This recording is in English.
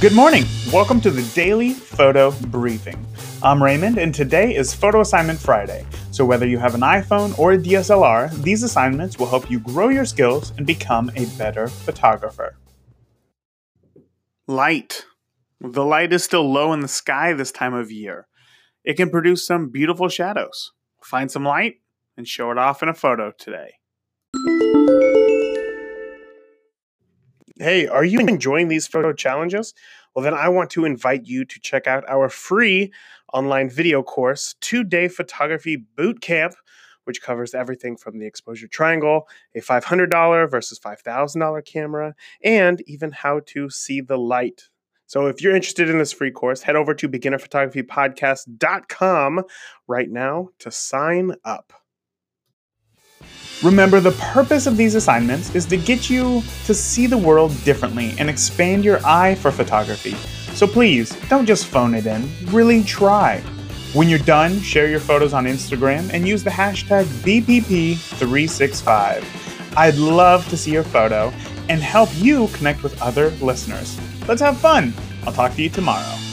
Good morning. Welcome to the Daily Photo Briefing. I'm Raymond, and today is Photo Assignment Friday. So, whether you have an iPhone or a DSLR, these assignments will help you grow your skills and become a better photographer. Light. The light is still low in the sky this time of year. It can produce some beautiful shadows. Find some light and show it off in a photo today. Hey, are you enjoying these photo challenges? Well, then I want to invite you to check out our free online video course, Two Day Photography Boot Camp, which covers everything from the exposure triangle, a $500 versus $5,000 camera, and even how to see the light. So if you're interested in this free course, head over to beginnerphotographypodcast.com right now to sign up. Remember, the purpose of these assignments is to get you to see the world differently and expand your eye for photography. So please, don't just phone it in, really try. When you're done, share your photos on Instagram and use the hashtag BPP365. I'd love to see your photo and help you connect with other listeners. Let's have fun. I'll talk to you tomorrow.